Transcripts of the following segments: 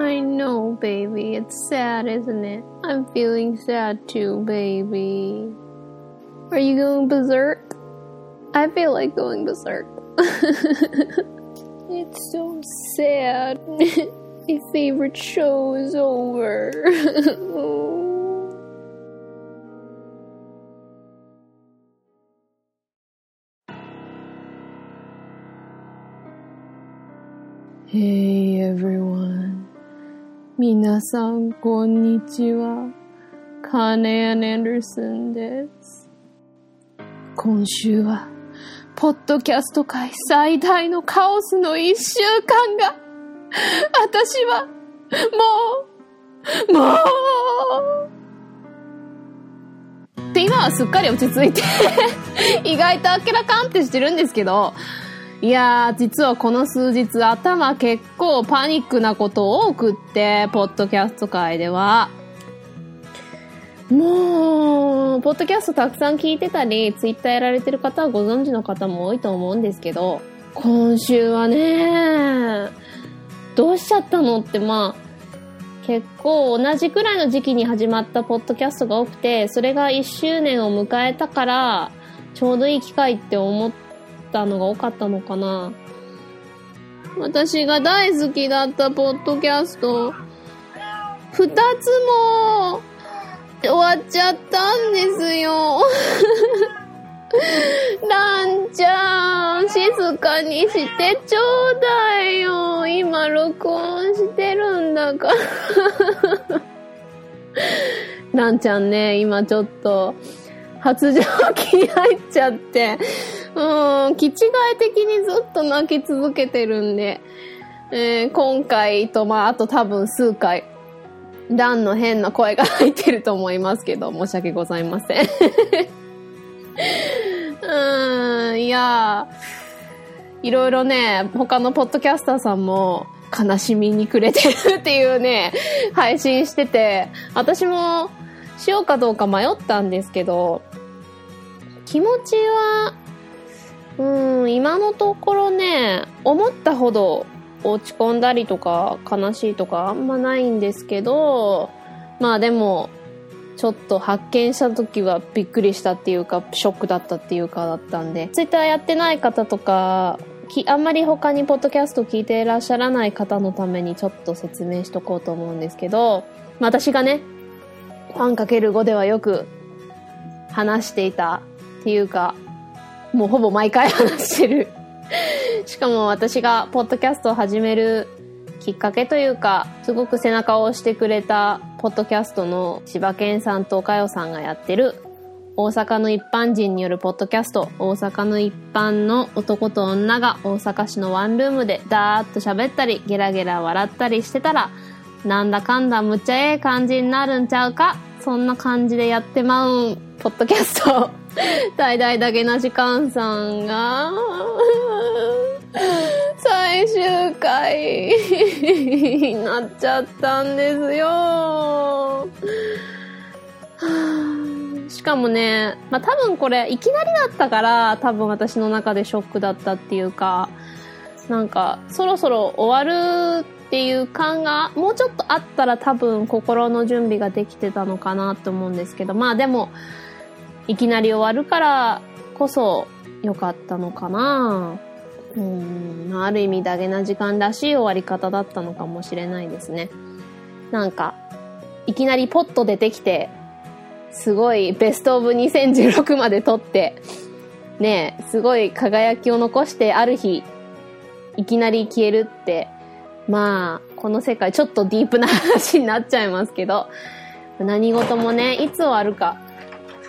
I know, baby. It's sad, isn't it? I'm feeling sad too, baby. Are you going berserk? I feel like going berserk. it's so sad. My favorite show is over. Hey. 皆さん、こんにちは。カーネアン・アンダーソンです。今週は、ポッドキャスト界最大のカオスの一週間が、私は、もう、もう、って今はすっかり落ち着いて 意外とあけらかんってしてるんですけど、いやー、実はこの数日頭結構パニックなこと多くって、ポッドキャスト界では。もう、ポッドキャストたくさん聞いてたり、ツイッターやられてる方はご存知の方も多いと思うんですけど、今週はね、どうしちゃったのってまあ、結構同じくらいの時期に始まったポッドキャストが多くて、それが1周年を迎えたから、ちょうどいい機会って思って、たのが多かったのかな。私が大好きだったポッドキャスト、二つも終わっちゃったんですよ。ランちゃん、静かにしてちょうだいよ。今録音してるんだから。ランちゃんね、今ちょっと、発情期入っちゃって、うん、気違い的にずっと泣き続けてるんで、えー、今回と、まあ、あと多分数回、ランの変な声が入ってると思いますけど、申し訳ございません。うん、いやいろいろね、他のポッドキャスターさんも、悲しみにくれてるっていうね、配信してて、私もしようかどうか迷ったんですけど、気持ちはうん、今のところね、思ったほど落ち込んだりとか悲しいとかあんまないんですけど、まあでも、ちょっと発見した時はびっくりしたっていうか、ショックだったっていうかだったんで、ツイッターやってない方とか、あんまり他にポッドキャスト聞いていらっしゃらない方のためにちょっと説明しとこうと思うんですけど、私がね、ファンかける5ではよく話していたっていうか、もうほぼ毎回話してるしかも私がポッドキャストを始めるきっかけというか、すごく背中を押してくれたポッドキャストの柴犬さんとかよさんがやってる大阪の一般人によるポッドキャスト、大阪の一般の男と女が大阪市のワンルームでダーッと喋ったり、ゲラゲラ笑ったりしてたら、なんだかんだむっちゃええ感じになるんちゃうかそんな感じでやってまうん、ポッドキャスト。大々だけな時間さんが、最終回 になっちゃったんですよ。しかもね、まあ、多分これいきなりだったから多分私の中でショックだったっていうか、なんかそろそろ終わるっていう感がもうちょっとあったら多分心の準備ができてたのかなと思うんですけど、まあでも、いきなり終わるからこそ良かったのかなうん、ある意味ダゲな時間らしい終わり方だったのかもしれないですね。なんか、いきなりポッと出てきて、すごいベストオブ2016まで撮って、ねすごい輝きを残してある日、いきなり消えるって、まあ、この世界ちょっとディープな話になっちゃいますけど、何事もね、いつ終わるか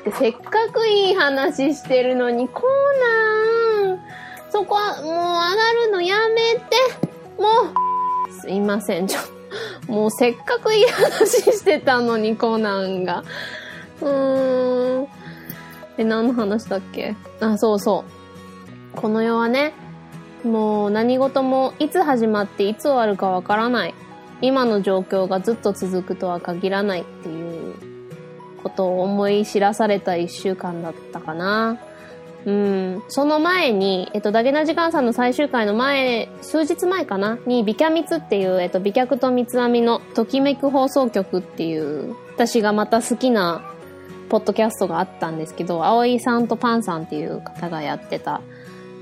ってせっかくいい話してるのに、コーナー、そこはもう上がるのやめて、もう、すいません、ちょっと、もうせっかくいい話してたのに、コナンが。うーん。え、何の話だっけ？あ、そうそう。この世はね、もう何事もいつ始まっていつ終わるかわからない。今の状況がずっと続くとは限らないっていうことを思い知らされた一週間だったかな。うん、その前に、えっと、ダゲな時間さんの最終回の前、数日前かな？に、美脚蜜っていう、えっと、美脚と三つ編みのときめく放送局っていう、私がまた好きなポッドキャストがあったんですけど、葵さんとパンさんっていう方がやってた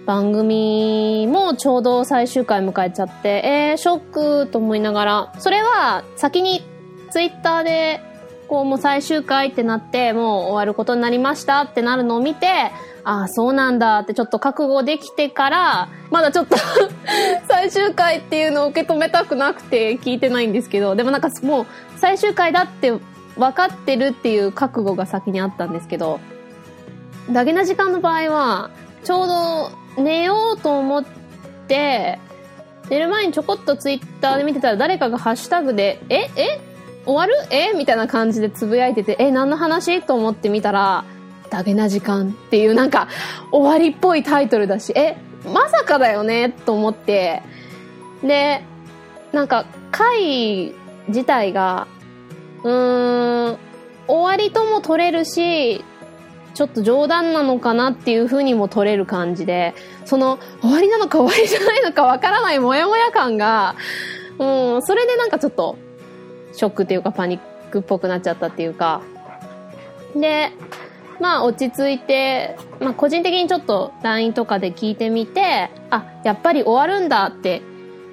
番組もちょうど最終回迎えちゃって、えー、ショックと思いながら、それは先にツイッターで、こうもう最終回ってなって、もう終わることになりましたってなるのを見て、ああ、そうなんだってちょっと覚悟できてから、まだちょっと 最終回っていうのを受け止めたくなくて聞いてないんですけど、でもなんかもう最終回だって分かってるっていう覚悟が先にあったんですけど、ダゲな時間の場合は、ちょうど寝ようと思って、寝る前にちょこっとツイッターで見てたら誰かがハッシュタグで、ええ？終わる？え？みたいな感じでつぶやいてて、え、何の話？と思ってみたら、ダゲな時間っていうなんか終わりっぽいタイトルだし、え、まさかだよね？と思って、で、なんか回自体が、うーん、終わりとも取れるし、ちょっと冗談なのかなっていう風にも取れる感じで、その終わりなのか終わりじゃないのかわからないモヤモヤ感が、うん、それでなんかちょっと、ショックっていうかパニックっぽくなっちゃったっていうか。で、まあ落ち着いて、まあ個人的にちょっと LINE とかで聞いてみて、あ、やっぱり終わるんだって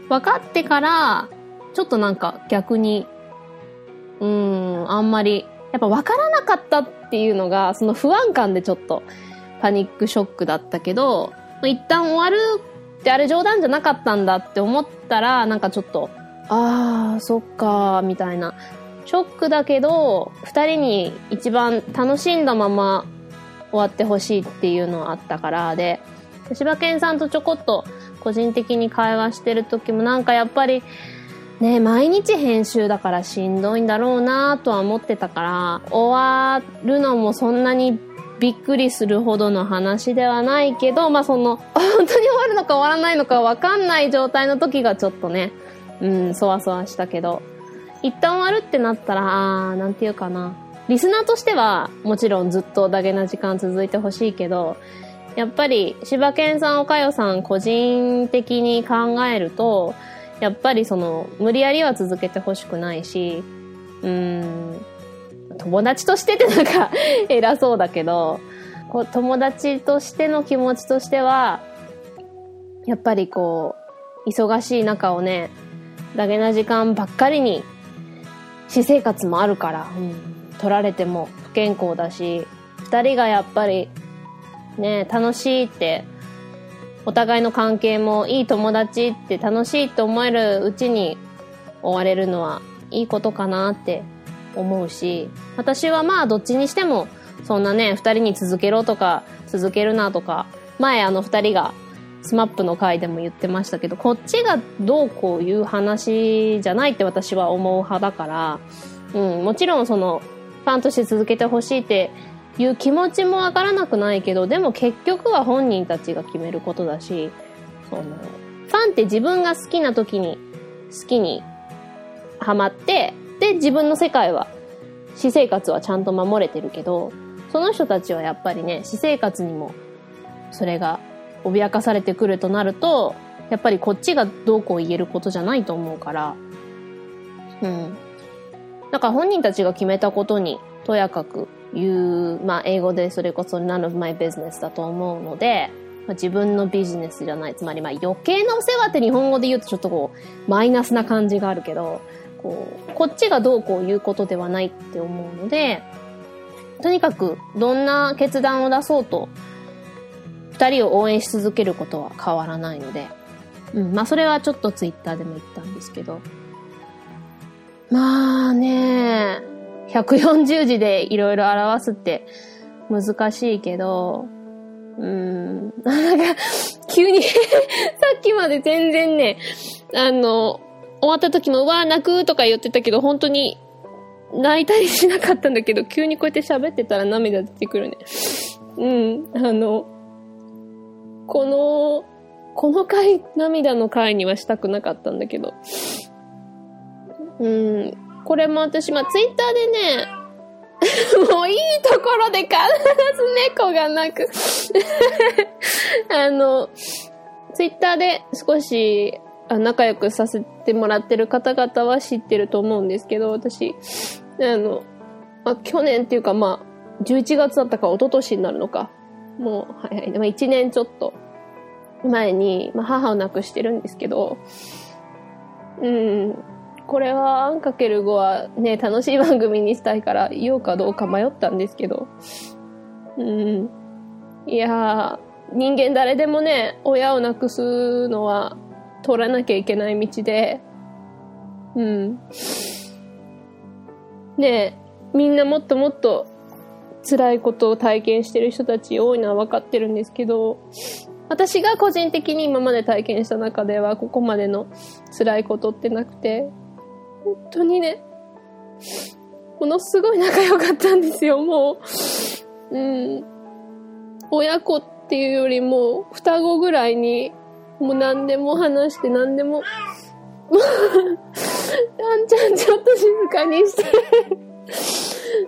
分かってから、ちょっとなんか逆に、うん、あんまりやっぱ分からなかったっていうのが、その不安感でちょっとパニックショックだったけど、一旦終わるってあれ冗談じゃなかったんだって思ったら、なんかちょっと、あー、そっかみたいな。ショックだけど、二人に一番楽しんだまま終わってほしいっていうのはあったから、で、柴犬さんとちょこっと個人的に会話してる時もなんかやっぱり、ね毎日編集だからしんどいんだろうなとは思ってたから、終わるのもそんなにびっくりするほどの話ではないけど、まあその、本当に終わるのか終わらないのかわかんない状態の時がちょっとね、うん、そわそわしたけど、一旦終わるってなったら、あー、なんていうかな。リスナーとしては、もちろんずっとダゲな時間続いてほしいけど、やっぱり、柴犬さん、岡代さん、個人的に考えると、やっぱりその、無理やりは続けてほしくないし、うん、友達としてってなんか 偉そうだけど、こう友達としての気持ちとしては、やっぱりこう、忙しい中をね、ダゲな時間ばっかりに、私生活もあるから、うん、取られても不健康だし、二人がやっぱり、ね、楽しいってお互いの関係もいい友達って楽しいと思えるうちに終われるのはいいことかなって思うし、私はまあどっちにしてもそんなね、二人に続けろとか続けるなとか、前あの二人がスマップの回でも言ってましたけど、こっちがどうこういう話じゃないって私は思う派だから、うん、もちろんその、ファンとして続けてほしいっていう気持ちもわからなくないけど、でも結局は本人たちが決めることだし、その、ファンって自分が好きな時に好きにハマって、で、自分の世界は、私生活はちゃんと守れてるけど、その人たちはやっぱりね、私生活にも、それが脅かされてくるとなると、やっぱりこっちがどうこう言えることじゃないと思うから、うん。だから本人たちが決めたことに、とやかくいう、まあ、英語でそれこそ none of my business だと思うので、まあ、自分のビジネスじゃない。つまり、まあ、余計なお世話って日本語で言うとちょっとこう、マイナスな感じがあるけど、こう、こっちがどうこう言うことではないって思うので、とにかく、どんな決断を出そうと、二人を応援し続けることは変わらないので、うん、まあそれはちょっとツイッターでも言ったんですけど、まあね、140字でいろいろ表すって難しいけど、うーん、なんか、急に さっきまで全然ね、あの、終わった時も、うわー泣くとか言ってたけど、本当に泣いたりしなかったんだけど、急にこうやって喋ってたら涙出てくるね。うん、あの、この、この回、涙の回にはしたくなかったんだけど、うん、これも私、まあ、ツイッターでね、もういいところで必ず猫が鳴く。あの、ツイッターで少し仲良くさせてもらってる方々は知ってると思うんですけど、私、あの、まあ、去年っていうかまあ、11月だったか一昨年になるのか。もう、はいはい。まあ、1年ちょっと前に、まあ、母を亡くしてるんですけど、うん、これは、アンかける5はね、楽しい番組にしたいから言おうかどうか迷ったんですけど、うん。いやー、人間誰でもね、親を亡くすのは通らなきゃいけない道で、うん。ねえみんなもっともっと辛いことを体験してる人たち多いのは分かってるんですけど、私が個人的に今まで体験した中ではここまでの辛いことってなくて、本当にね、ものすごい仲良かったんですよ、もう。うん。親子っていうよりも、双子ぐらいに、もう何でも話して何でも、あんちゃんちょっと静かにして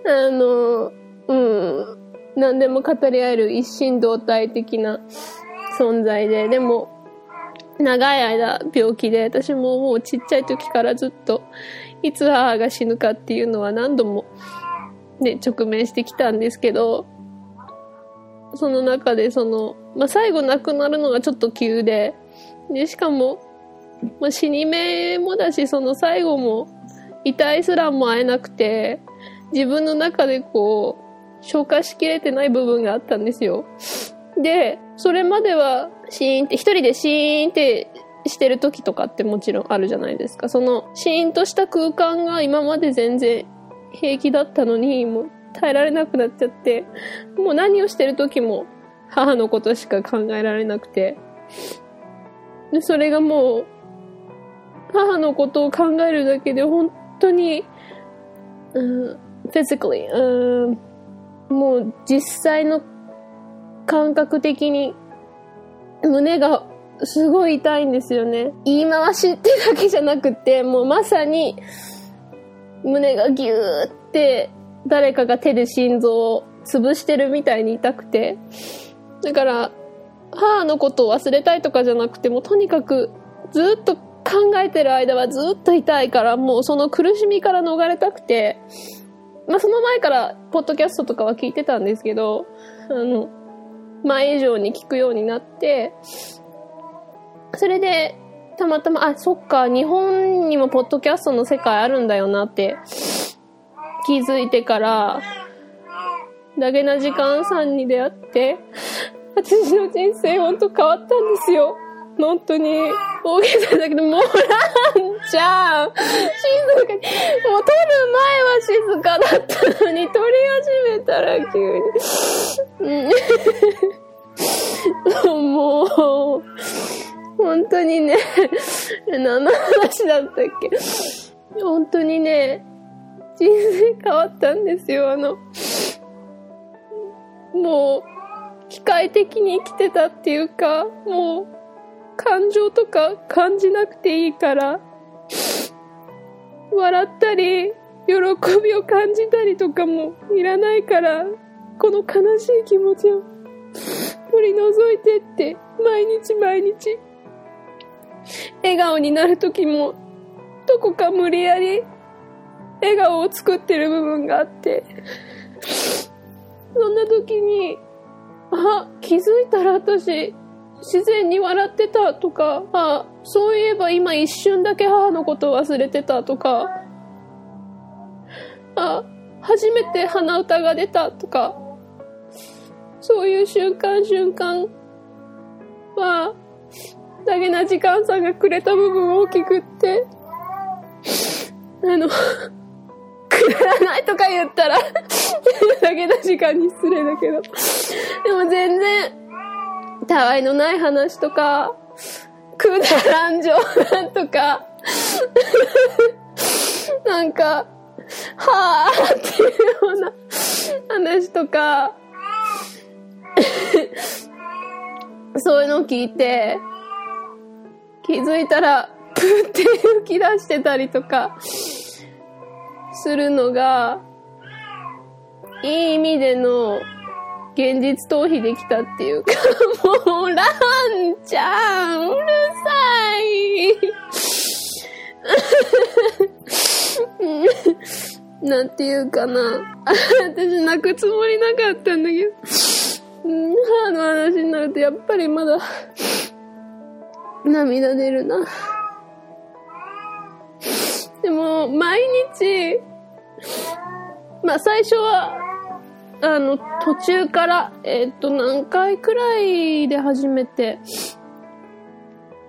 あの、うん。何でも語り合える一心同体的な存在で、でも、長い間病気で、私ももうちっちゃい時からずっと、いつ母が死ぬかっていうのは何度も、ね、直面してきたんですけど、その中でその、まあ、最後亡くなるのがちょっと急で、で、しかも、まあ、死に目もだし、その最後も、遺体すらも会えなくて、自分の中でこう、消化しきれてない部分があったんですよ。で、それまではシーンって、一人でシーンってしてる時とかってもちろんあるじゃないですか。そのシーンとした空間が今まで全然平気だったのに、もう耐えられなくなっちゃって、もう何をしてる時も母のことしか考えられなくて。で、それがもう、母のことを考えるだけで本当に、うん、physically、うん、もう実際の感覚的に胸がすごい痛いんですよね。言い回しってだけじゃなくて、もうまさに胸がギューって誰かが手で心臓を潰してるみたいに痛くて。だから、母のことを忘れたいとかじゃなくて、もうとにかくずっと考えてる間はずっと痛いから、もうその苦しみから逃れたくて、まあその前からポッドキャストとかは聞いてたんですけど、あの、前以上に聞くようになって、それで、たまたま、あ、そっか、日本にもポッドキャストの世界あるんだよなって気づいてから、ダゲな時間さんに出会って、私の人生ほんと変わったんですよ。本当に、大げさだけど、もうランちゃん静かに、もう撮る前は静かだったのに、撮り始めたら急に。もう、本当にね、何の話だったっけ本当にね、人生変わったんですよ、あの、もう、機械的に生きてたっていうか、もう、感情とか感じなくていいから、笑ったり、喜びを感じたりとかもいらないから、この悲しい気持ちを取り除いてって、毎日毎日。笑顔になる時も、どこか無理やり、笑顔を作ってる部分があって、そんな時に、あ、気づいたら私、自然に笑ってたとか、あ、そういえば今一瞬だけ母のことを忘れてたとか、あ、初めて鼻歌が出たとか、そういう瞬間瞬間は、だけな時間さんがくれた部分大きくって、あの、くだらないとか言ったら だけな時間に失礼だけど。でも全然、たわいのない話とか、くだらん冗談とか、なんか、はぁーっていうような話とか、そういうのを聞いて、気づいたら、プーって吹き出してたりとか、するのが、いい意味での現実逃避できたっていうか、もう、ランちゃん、うるさい。なんていうかな。私泣くつもりなかったんだけど。母の話になるとやっぱりまだ涙出るな。でも、毎日、まあ最初は、あの、途中から、えっ、と、何回くらいで初めて、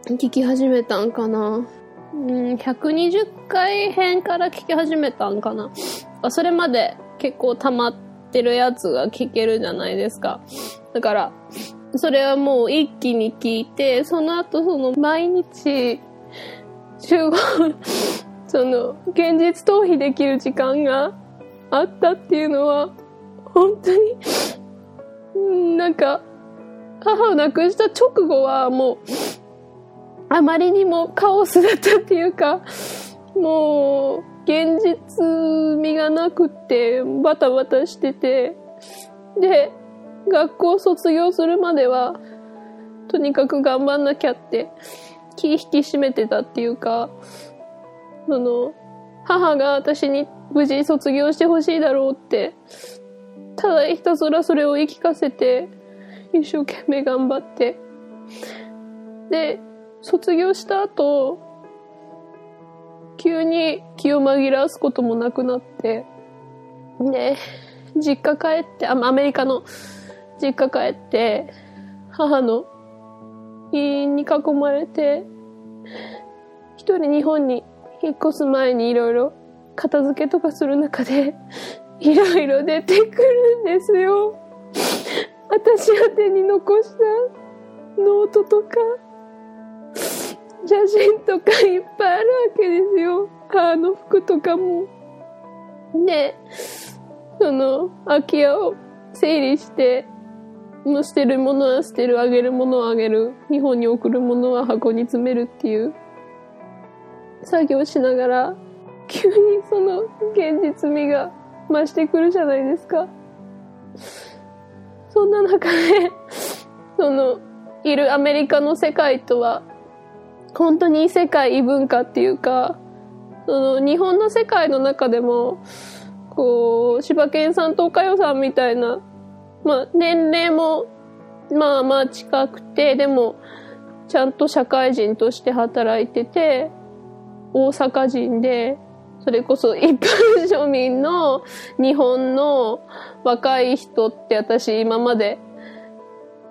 聞き始めたんかな。うん、120回編から聞き始めたんかな。それまで結構溜まってるやつが聞けるじゃないですか。だから、それはもう一気に聞いて、その後その毎日、集合、その、現実逃避できる時間があったっていうのは、本当に、なんか、母を亡くした直後はもう、あまりにもカオスだったっていうか、もう、現実味がなくって、バタバタしてて、で、学校卒業するまでは、とにかく頑張んなきゃって、気引き締めてたっていうか、その、母が私に無事卒業してほしいだろうって、ただひたすらそれを言い聞かせて、一生懸命頑張って。で、卒業した後、急に気を紛らわすこともなくなって、で、実家帰って、あ、アメリカの実家帰って、母の家に囲まれて、一人日本に引っ越す前にいろいろ片付けとかする中で、いろいろ出てくるんですよ。私宛てに残したノートとか、写真とかいっぱいあるわけですよ。母の服とかも。で、その、空き家を整理して、もう捨てるものは捨てる、あげるものはあげる、日本に送るものは箱に詰めるっていう作業しながら、急にその現実味が増してくるじゃないですか。そんな中で、その、いるアメリカの世界とは、本当に異世界異文化っていうか、その、日本の世界の中でも、こう、柴犬さんと岡代さんみたいな、まあ、年齢も、まあまあ近くて、でも、ちゃんと社会人として働いてて、大阪人で、それこそ一般庶民の日本の若い人って私今まで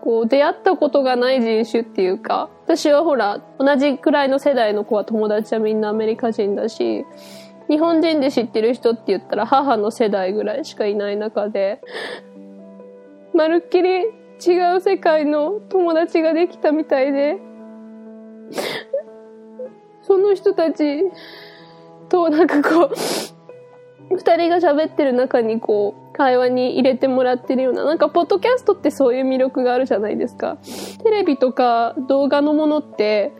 こう出会ったことがない人種っていうか、私はほら同じくらいの世代の子は友達はみんなアメリカ人だし、日本人で知ってる人って言ったら母の世代ぐらいしかいない中で、まるっきり違う世界の友達ができたみたいで、その人たちと、なんかこう、二人が喋ってる中にこう、会話に入れてもらってるような、なんかポッドキャストってそういう魅力があるじゃないですか。テレビとか動画のものって、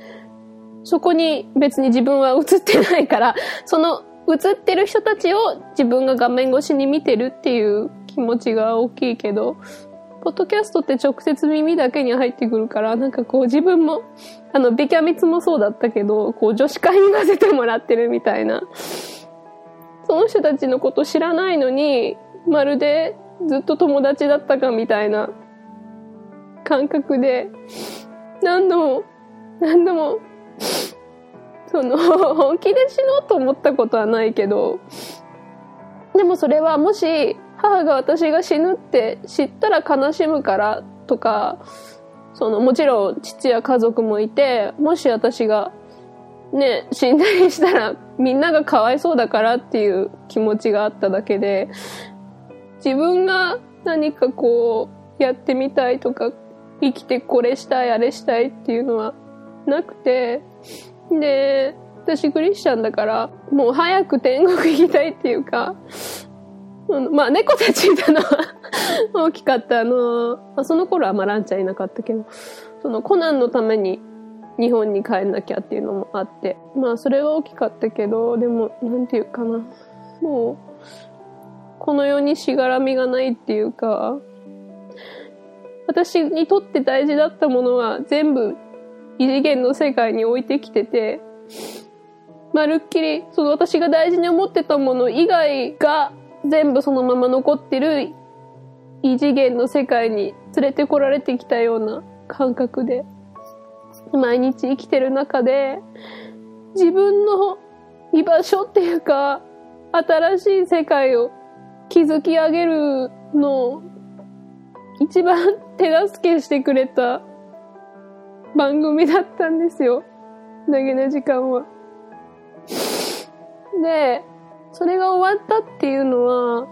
そこに別に自分は映ってないから、その映ってる人たちを自分が画面越しに見てるっていう気持ちが大きいけど、ポッドキャストって直接耳だけに入ってくるから、なんかこう自分も、あの、ベキャミツもそうだったけど、こう女子会に混ぜてもらってるみたいな。その人たちのこと知らないのに、まるでずっと友達だったかみたいな感覚で、何度も、何度も、その、本気で死のうと思ったことはないけど、でもそれはもし母が私が死ぬって知ったら悲しむからとか、その、もちろん父や家族もいて、もし私がね、死んだりしたらみんながかわいそうだからっていう気持ちがあっただけで、自分が何かこう、やってみたいとか、生きてこれしたい、あれしたいっていうのはなくて、で、私クリスチャンだから、もう早く天国行きたいっていうか、まあ、猫たちいたのは 大きかった。あの、まあ、その頃はまあランちゃんいなかったけど、そのコナンのために日本に帰んなきゃっていうのもあって、まあそれは大きかったけど、でも、なんていうかな。もう、この世にしがらみがないっていうか、私にとって大事だったものは全部異次元の世界に置いてきてて、まるっきり、その私が大事に思ってたもの以外が全部そのまま残ってる異次元の世界に連れてこられてきたような感覚で、毎日生きてる中で、自分の居場所っていうか、新しい世界を築き上げるのを一番手助けしてくれた番組だったんですよ。投げな時間は。で、それが終わったっていうのは、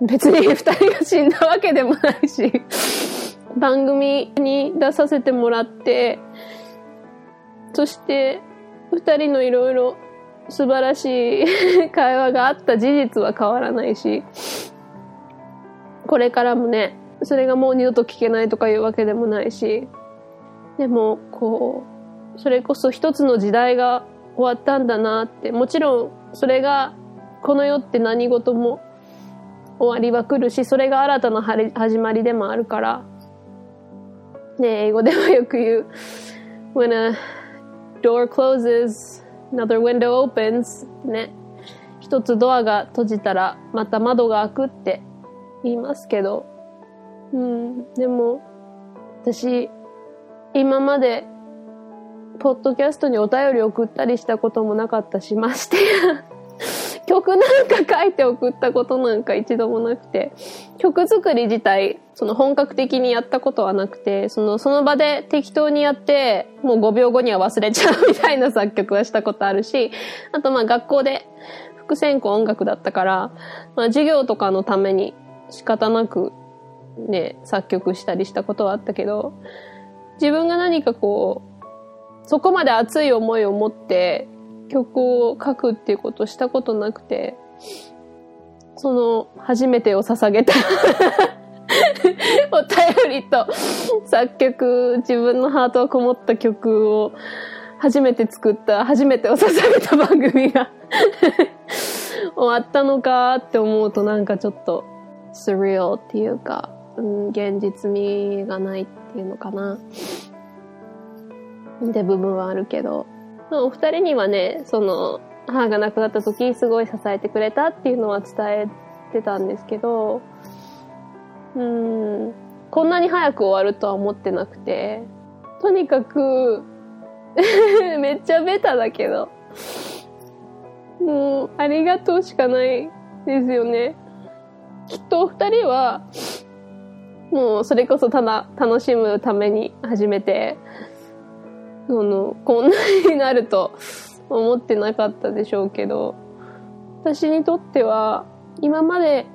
別に 二人が死んだわけでもないし、番組に出させてもらって、そして二人のいろいろ素晴らしい 会話があった事実は変わらないし、これからもね、それがもう二度と聞けないとかいうわけでもないし、でも、こう、それこそ一つの時代が終わったんだなって、もちろんそれが、この世って何事も終わりは来るし、それが新たな始まりでもあるから、ね英語でもよく言う、when a door closes, another window opens. ね。一つドアが閉じたらまた窓が開くって言いますけど、うん、でも、私、今まで、ポッドキャストにお便り送ったりしたこともなかったし、まして曲なんか書いて送ったことなんか一度もなくて、曲作り自体、その本格的にやったことはなくて、その、その場で適当にやって、もう5秒後には忘れちゃうみたいな作曲はしたことあるし、あとまあ学校で副専攻音楽だったから、まあ授業とかのために仕方なくね、作曲したりしたことはあったけど、自分が何かこう、そこまで熱い思いを持って曲を書くっていうことをしたことなくて、その、初めてを捧げたお便りと作曲、自分のハートがこもった曲を初めて作った、初めてを捧げた番組が終わったのかって思うとなんかちょっとスリルっていうか、うん、現実味がないっていうのかな。って部分はあるけど、お二人にはね、その、母が亡くなった時すごい支えてくれたっていうのは伝えてたんですけど、うん、こんなに早く終わるとは思ってなくて、とにかく めっちゃベタだけど、もう、ありがとうしかないですよね。きっとお二人は、もうそれこそただ楽しむために始めて、あの、こんなになると思ってなかったでしょうけど、私にとっては、今まで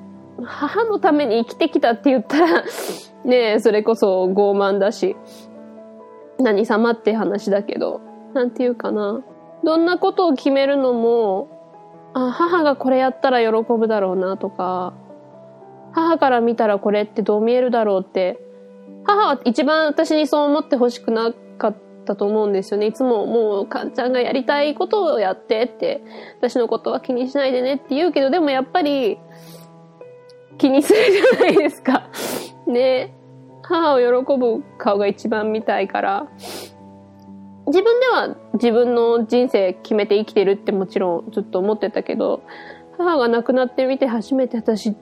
母のために生きてきたって言ったらね、それこそ傲慢だし、何様って話だけど、なんていうかな。どんなことを決めるのも、あ、母がこれやったら喜ぶだろうなとか、母から見たらこれってどう見えるだろうって、母は一番私にそう思ってほしくなかったたと思うんですよね。いつももう、かんちゃんがやりたいことをやってって、私のことは気にしないでねって言うけど、でもやっぱり、気にするじゃないですか。ね母を喜ぶ顔が一番見たいから、自分では自分の人生決めて生きてるってもちろんずっと思ってたけど、母が亡くなってみて初めて私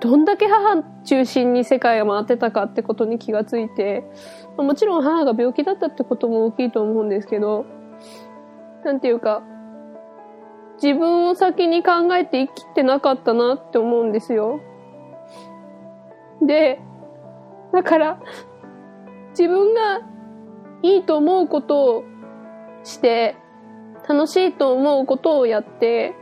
どんだけ母中心に世界が回ってたかってことに気がついて、もちろん母が病気だったってことも大きいと思うんですけど、なんていうか、自分を先に考えて生きてなかったなって思うんですよ。で、だから、自分がいいと思うことをして、楽しいと思うことをやって、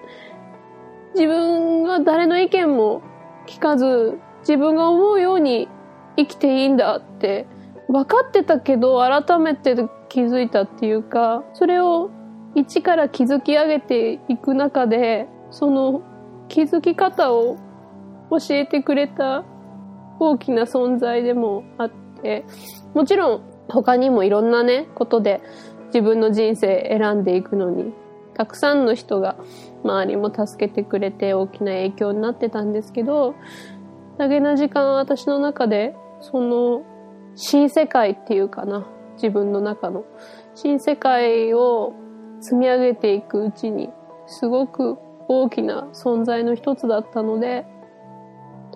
自分が誰の意見も聞かず、自分が思うように生きていいんだって分かってたけど改めて気づいたっていうか、それを一から築き上げていく中で、その気づき方を教えてくれた大きな存在でもあって、もちろん他にもいろんなね、ことで自分の人生選んでいくのにたくさんの人が周りも助けてくれて大きな影響になってたんですけど、だけな時間は私の中で、その、新世界っていうかな、自分の中の。新世界を積み上げていくうちに、すごく大きな存在の一つだったので、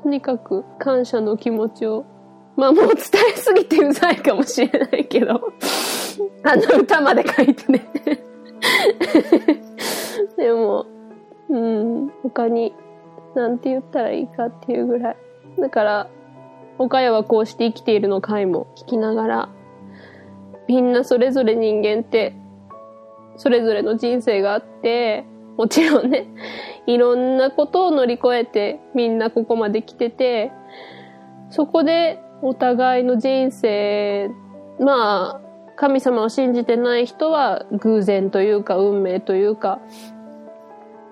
とにかく感謝の気持ちを、まあもう伝えすぎてうざいかもしれないけど、あの歌まで書いてね でも、うん、他に、なんて言ったらいいかっていうぐらい。だから、岡谷はこうして生きているの回も聞きながら、みんなそれぞれ人間って、それぞれの人生があって、もちろんね、いろんなことを乗り越えてみんなここまで来てて、そこでお互いの人生、まあ、神様を信じてない人は偶然というか運命というか、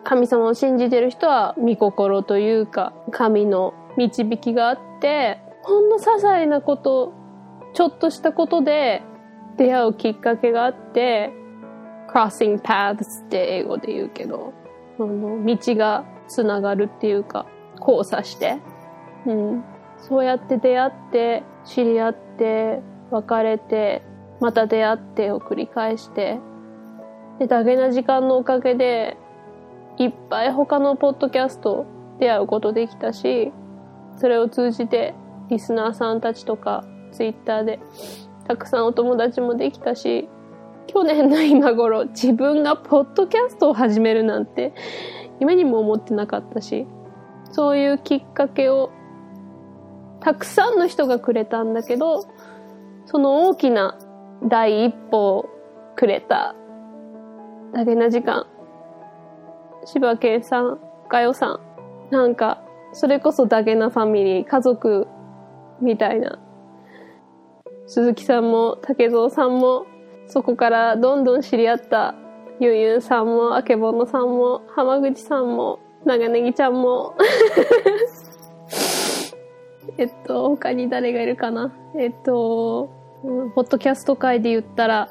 神様を信じてる人は御心というか、神の導きがあって、ほんの些細なこと、ちょっとしたことで出会うきっかけがあって、crossing paths って英語で言うけど、あの、道がつながるっていうか、交差して、うん。そうやって出会って、知り合って、別れて、また出会ってを繰り返して、で、だけな時間のおかげで、いっぱい他のポッドキャスト出会うことできたし、それを通じてリスナーさんたちとかツイッターでたくさんお友達もできたし、去年の今頃自分がポッドキャストを始めるなんて夢にも思ってなかったし、そういうきっかけをたくさんの人がくれたんだけど、その大きな第一歩をくれただけな時間柴犬さん、かよさん。なんか、それこそダゲなファミリー、家族みたいな。鈴木さんも、竹蔵さんも、そこからどんどん知り合ったゆうゆうさんも、あけぼのさんも、浜口さんも、長ネギちゃんも。えっと、他に誰がいるかなえっと、ポッドキャスト界で言ったら、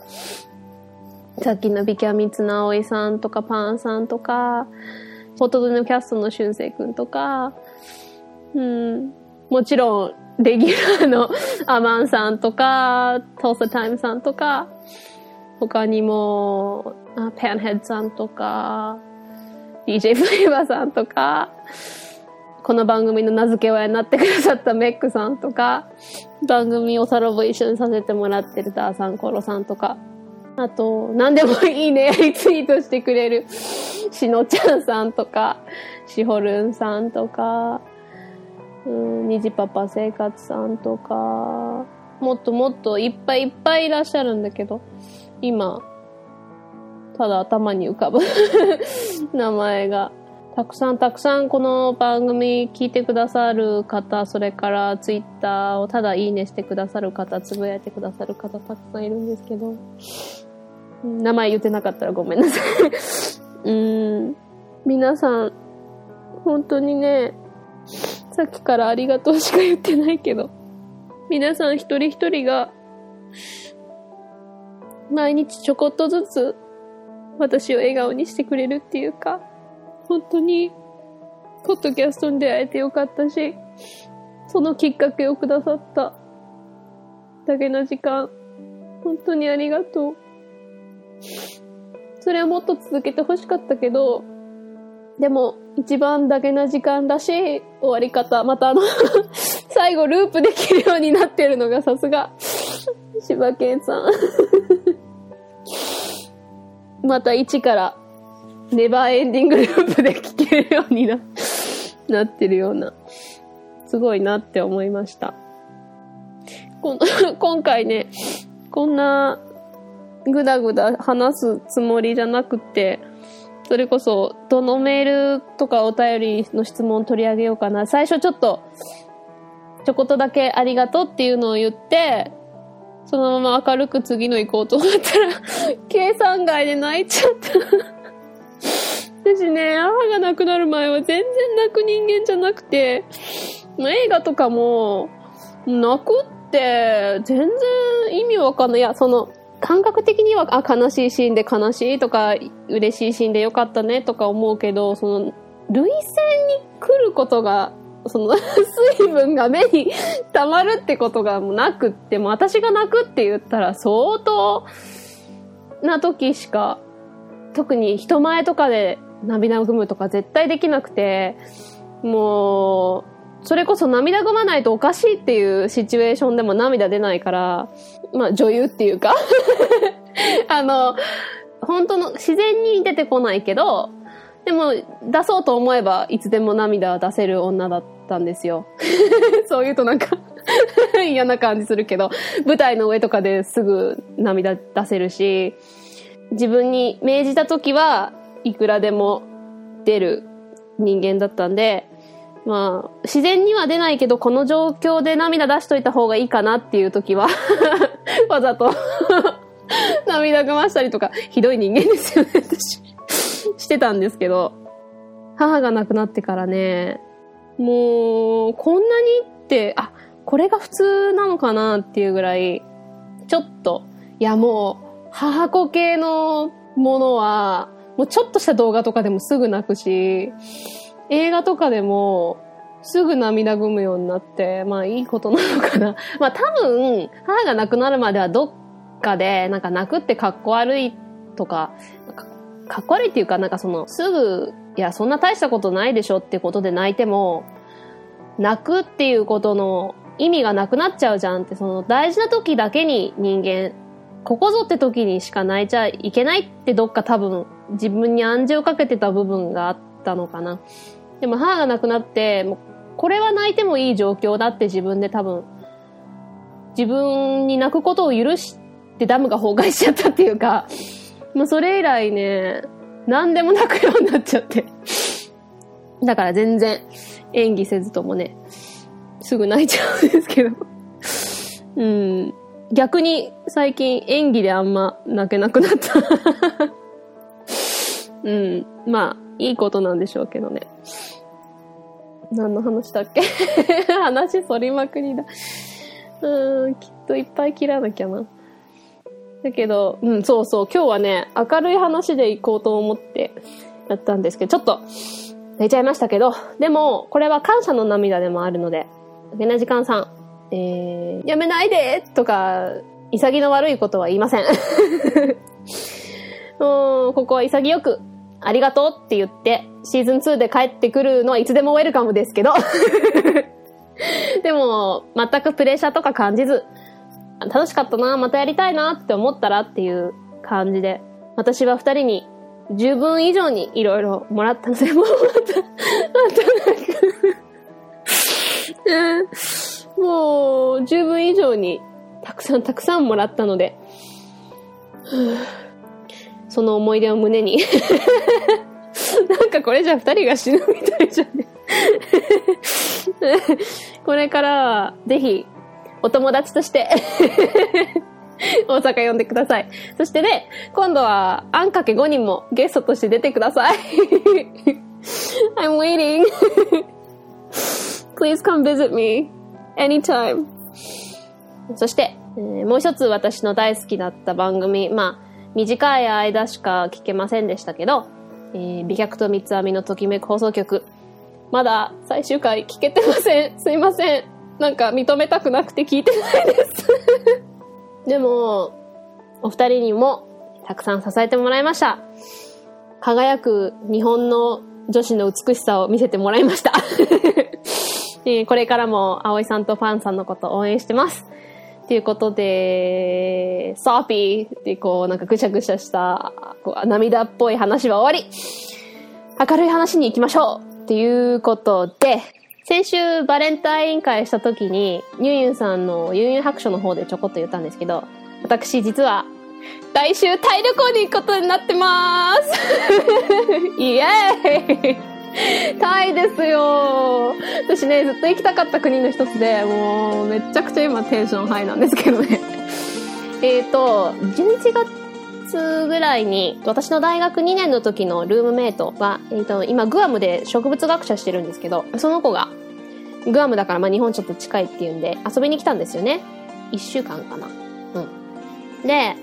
さっきのビキャミツナオイさんとかパンさんとか、フォトドのキャストの俊生くんとか、うん、もちろん、レギュラーのアマンさんとか、トースタイムさんとか、他にも、あペンヘッドさんとか、DJ フレーバーさんとか、この番組の名付け親になってくださったメックさんとか、番組をサロボ一緒にさせてもらってるダーさん、コロさんとか、あと、何でもいいね、リツイートしてくれる、しのちゃんさんとか、しほるんさんとか、にじパパ生活さんとか、もっともっといっぱいいっぱいいらっしゃるんだけど、今、ただ頭に浮かぶ 名前が。たくさんたくさんこの番組聞いてくださる方、それからツイッターをただいいねしてくださる方、つぶやいてくださる方たくさんいるんですけど、名前言ってなかったらごめんなさい うん。皆さん、本当にね、さっきからありがとうしか言ってないけど、皆さん一人一人が、毎日ちょこっとずつ、私を笑顔にしてくれるっていうか、本当に、ポッドキャストに出会えてよかったし、そのきっかけをくださった、だけの時間、本当にありがとう。それはもっと続けて欲しかったけど、でも、一番だけな時間だし、終わり方、またあの 最後ループできるようになってるのがさすが、柴犬さん また一から、ネバーエンディングループで聴けるようにな、なってるような、すごいなって思いました。この 今回ね、こんなぐだぐだ話すつもりじゃなくて、それこそ、どのメールとかお便りの質問取り上げようかな。最初ちょっと、ちょこっとだけありがとうっていうのを言って、そのまま明るく次の行こうと思ったら、計算外で泣いちゃった。私ね、母が亡くなる前は全然泣く人間じゃなくて、映画とかも、泣くって全然意味わかんない。いや、その、感覚的には、あ、悲しいシーンで悲しいとか、嬉しいシーンでよかったねとか思うけど、その、涙腺に来ることが、その、水分が目に溜まるってことがもうなくって、も私が泣くって言ったら相当な時しか、特に人前とかで涙ぐむとか絶対できなくて、もう、それこそ涙ぐまないとおかしいっていうシチュエーションでも涙出ないから、まあ女優っていうか あの、本当の自然に出てこないけど、でも出そうと思えばいつでも涙出せる女だったんですよ。そう言うとなんか 嫌な感じするけど、舞台の上とかですぐ涙出せるし、自分に命じた時はいくらでも出る人間だったんで、まあ、自然には出ないけど、この状況で涙出しといた方がいいかなっていう時は わざと 涙ぐましたりとか、ひどい人間ですよね、私。してたんですけど、母が亡くなってからね、もう、こんなにって、あ、これが普通なのかなっていうぐらい、ちょっと、いやもう、母子系のものは、もうちょっとした動画とかでもすぐ泣くし、映画とかでも、すぐ涙ぐむようになって、まあいいことなのかな。まあ多分、母が亡くなるまではどっかで、なんか泣くってかっこ悪いとか、かかっこ悪いっていうか、なんかその、すぐ、いや、そんな大したことないでしょってことで泣いても、泣くっていうことの意味がなくなっちゃうじゃんって、その大事な時だけに人間、ここぞって時にしか泣いちゃいけないってどっか多分自分に暗示をかけてた部分があったのかな。でも母が亡くなって、もうこれは泣いてもいい状況だって自分で多分、自分に泣くことを許してダムが崩壊しちゃったっていうか、もうそれ以来ね、何でも泣くようになっちゃって。だから全然演技せずともね、すぐ泣いちゃうんですけど。うん。逆に最近演技であんま泣けなくなったうん。まあ、いいことなんでしょうけどね。何の話だっけ？話反りまくりだ。うん、きっといっぱい切らなきゃな。だけど、うん、そうそう、今日はね、明るい話で行こうと思ってやったんですけど、ちょっと、寝ちゃいましたけど、でも、これは感謝の涙でもあるので、げな時間さん、えー、やめないでとか、潔の悪いことは言いません。うん、ここは潔く、ありがとうって言って、シーズン2で帰ってくるのはいつでもウェルカムですけど。でも、全くプレッシャーとか感じず、楽しかったな、またやりたいなって思ったらっていう感じで、私は二人に十分以上にいろいろもらったので、もうまた、またな ん。かもう十分以上にたくさんたくさんもらったので、その思い出を胸に なんかこれじゃ二人が死ぬみたいじゃんね これからは、ぜひ、お友達として 大阪呼んでください。そしてね、今度は、あんかけ5人もゲストとして出てください。I'm waiting. Please come visit me anytime. そして、えー、もう一つ私の大好きだった番組、まあ、短い間しか聞けませんでしたけど、えー、美脚と三つ編みのときめく放送局。まだ最終回聞けてません。すいません。なんか認めたくなくて聞いてないです でも、お二人にもたくさん支えてもらいました。輝く日本の女子の美しさを見せてもらいました えー、これからも葵さんとファンさんのこと応援してます。ということで、ソーピーってこうなんかぐしゃぐしゃしたこう涙っぽい話は終わり。明るい話に行きましょうっていうことで、先週バレンタイン会した時に、ニューユンさんのユンユン白書の方でちょこっと言ったんですけど、私実は来週タイ旅行に行くことになってまーす。イエーイ！タイですよ私ね、ずっと行きたかった国の一つで、もう、めちゃくちゃ今テンションハイなんですけどね。えっと、11月ぐらいに、私の大学2年の時のルームメイトは、えっ、ー、と、今グアムで植物学者してるんですけど、その子が、グアムだからまあ日本ちょっと近いっていうんで、遊びに来たんですよね。1週間かな。うん。で、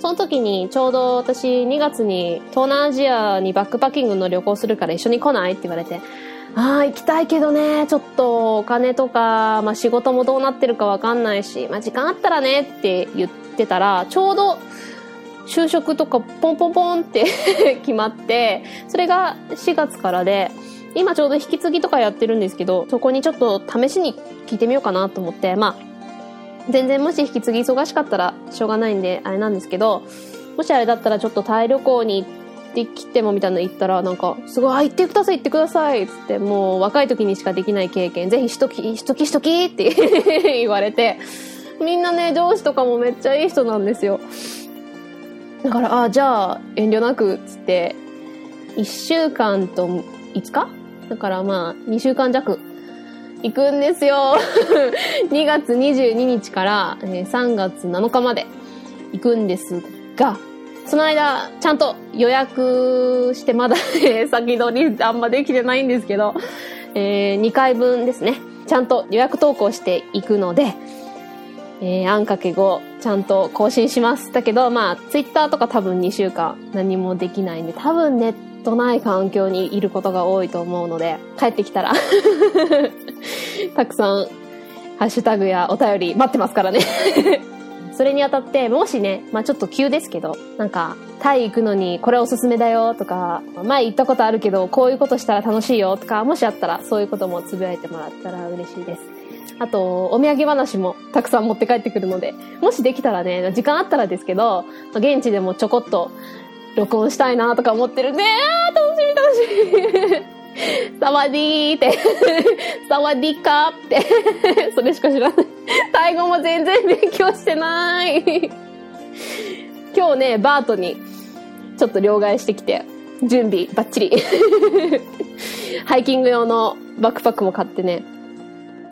その時にちょうど私2月に東南アジアにバックパッキングの旅行するから一緒に来ないって言われて、ああ、行きたいけどね、ちょっとお金とか、まあ仕事もどうなってるかわかんないし、まあ時間あったらねって言ってたら、ちょうど就職とかポンポンポンって 決まって、それが4月からで、今ちょうど引き継ぎとかやってるんですけど、そこにちょっと試しに聞いてみようかなと思って、まあ、全然もし引き継ぎ忙しかったらしょうがないんで、あれなんですけど、もしあれだったらちょっとタイ旅行に行ってきてもみたいなの言ったら、なんか、すごい、あ、行ってください、行ってくださいっ、つって、もう若い時にしかできない経験、ぜひしとき、しときしときって言われて、みんなね、上司とかもめっちゃいい人なんですよ。だから、ああ、じゃあ、遠慮なくっ、つって、1週間と5日？だからまあ、2週間弱行くんですよ。2月22日からね3月7日まで行くんですが、その間、ちゃんと予約してまだ、先取りあんまできてないんですけど、えー、2回分ですね。ちゃんと予約投稿していくので、えー、あんかけ5、ちゃんと更新します。だけど、まあ、ツイッターとか多分2週間何もできないんで、多分ネットない環境にいることが多いと思うので、帰ってきたら たくさん、ハッシュタグやお便り待ってますからね それにあたって、もしね、まあちょっと急ですけど、なんか、タイ行くのにこれおすすめだよとか、前行ったことあるけど、こういうことしたら楽しいよとか、もしあったらそういうこともつぶやいてもらったら嬉しいです。あと、お土産話もたくさん持って帰ってくるので、もしできたらね、時間あったらですけど、現地でもちょこっと録音したいなとか思ってるんで、あー、楽しみ楽しみ サワディーって、サワディカーって、それしか知らない。タイ語も全然勉強してない。今日ね、バートにちょっと両替してきて、準備バッチリ。ハイキング用のバックパックも買ってね、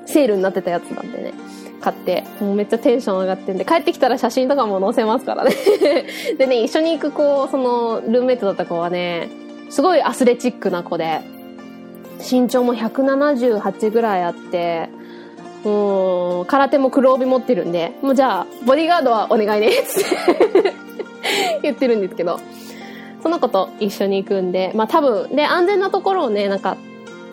セールになってたやつなんでね、買って、もうめっちゃテンション上がってんで、帰ってきたら写真とかも載せますからね。でね、一緒に行く子、その、ルーメイトだった子はね、すごいアスレチックな子で、身長も178ぐらいあって、もう、空手も黒帯持ってるんで、もうじゃあ、ボディーガードはお願いね、って 言ってるんですけど、その子と一緒に行くんで、まあ多分、で、安全なところをね、なんか、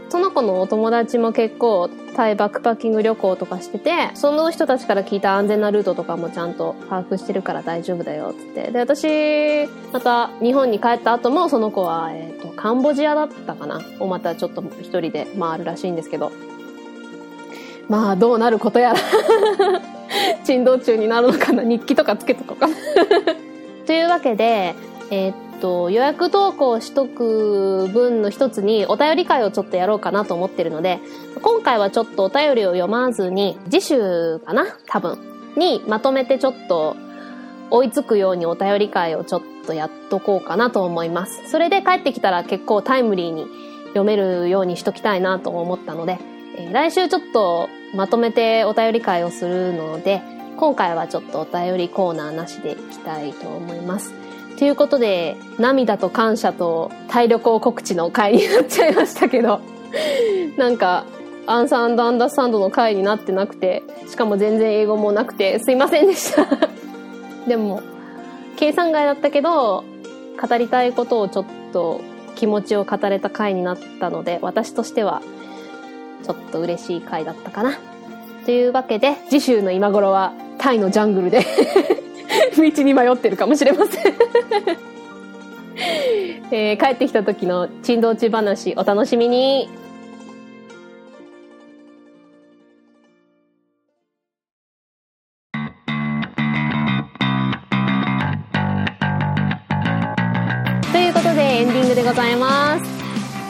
その子のお友達も結構タイバックパッキング旅行とかしてて、その人たちから聞いた安全なルートとかもちゃんと把握してるから大丈夫だよ、つって。で、私、また日本に帰った後もその子は、えっ、ー、と、カンボジアだったかなをまたちょっと一人で回るらしいんですけど。まあ、どうなることやら 珍道中になるのかな日記とかつけとこうかな というわけで、えー、っと、予約投稿しとく分の一つにお便り会をちょっとやろうかなと思ってるので、今回はちょっとお便りを読まずに、次週かな多分。にまとめてちょっと追いつくようにお便り会をちょっとやっとこうかなと思います。それで帰ってきたら結構タイムリーに読めるようにしときたいなと思ったので、えー、来週ちょっとまとめてお便り会をするので、今回はちょっとお便りコーナーなしでいきたいと思います。ということで、涙と感謝と体力を告知の回になっちゃいましたけど、なんか、アンサンドアンダースタンドの回になってなくて、しかも全然英語もなくて、すいませんでした でも、計算外だったけど、語りたいことをちょっと気持ちを語れた回になったので、私としては、ちょっと嬉しい回だったかな。というわけで、次週の今頃はタイのジャングルで 道に迷ってるかもしれません。えー、帰ってきた時の珍道中話お楽しみに。ということでエンディングでございます、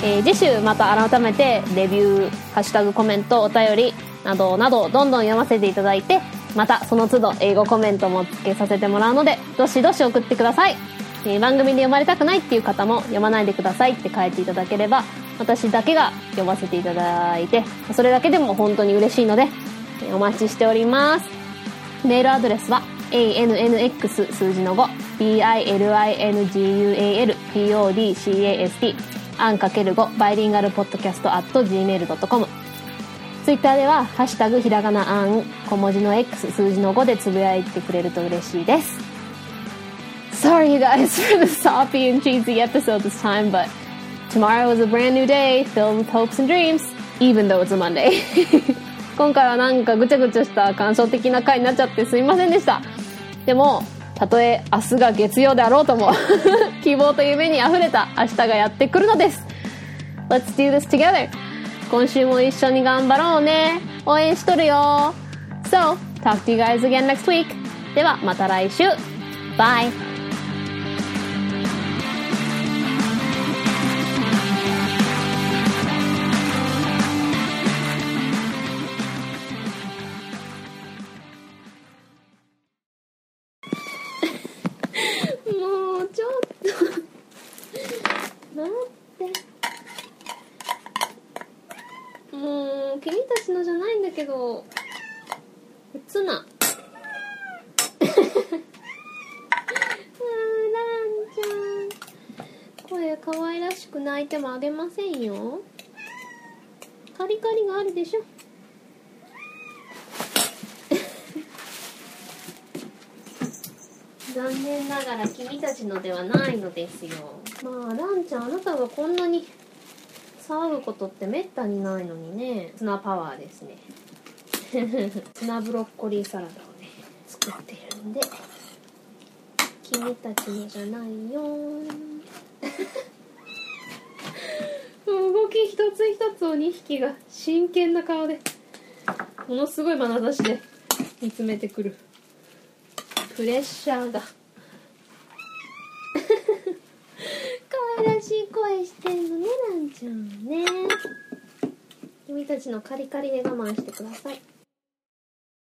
えー、次週また改めてレビューハッシュタグコメントお便りなどなどどんどん読ませていただいてまたその都度英語コメントも付けさせてもらうのでどしどし送ってください、えー、番組で読まれたくないっていう方も読まないでくださいって書いていただければ私だけが読ませていただいてそれだけでも本当に嬉しいのでお待ちしております。メールアドレスは ANNX 数字の 5BILINGUALPODCAST アンかける5バイリンガルポッドキャスト at gmail.com ツイッターでは、ハッシュタグひらがなあん、小文字の X、数字の5でつぶやいてくれると嬉しいです。sorry you guys for the soppy and cheesy episode this time, but tomorrow is a brand new day filled with hopes and dreams, even though it's a Monday. 今回はなんかぐちゃぐちゃした感傷的な回になっちゃってすいませんでした。でも、たとえ明日が月曜であろうとも、希望と夢に溢れた明日がやってくるのです。Let's do this together! 今週も一緒に頑張ろうね。応援しとるよ。So, talk to you guys again next week. ではまた来週。Bye! ないんだけどツナ。あーランちゃん。声可愛らしく泣いてもあげませんよ。カリカリがあるでしょ。残念ながら君たちのではないのですよ。まあランちゃんあなたがこんなに騒ぐことってめったにないのにね。ツナパワーですね ツナブロッコリーサラダをね作ってるんで。君たちのじゃないよ 動き一つ一つを2匹が真剣な顔でものすごい眼差しで見つめてくる。プレッシャーが 可愛らしい声してんのねランちゃんね。君たちのカリカリで我慢してください。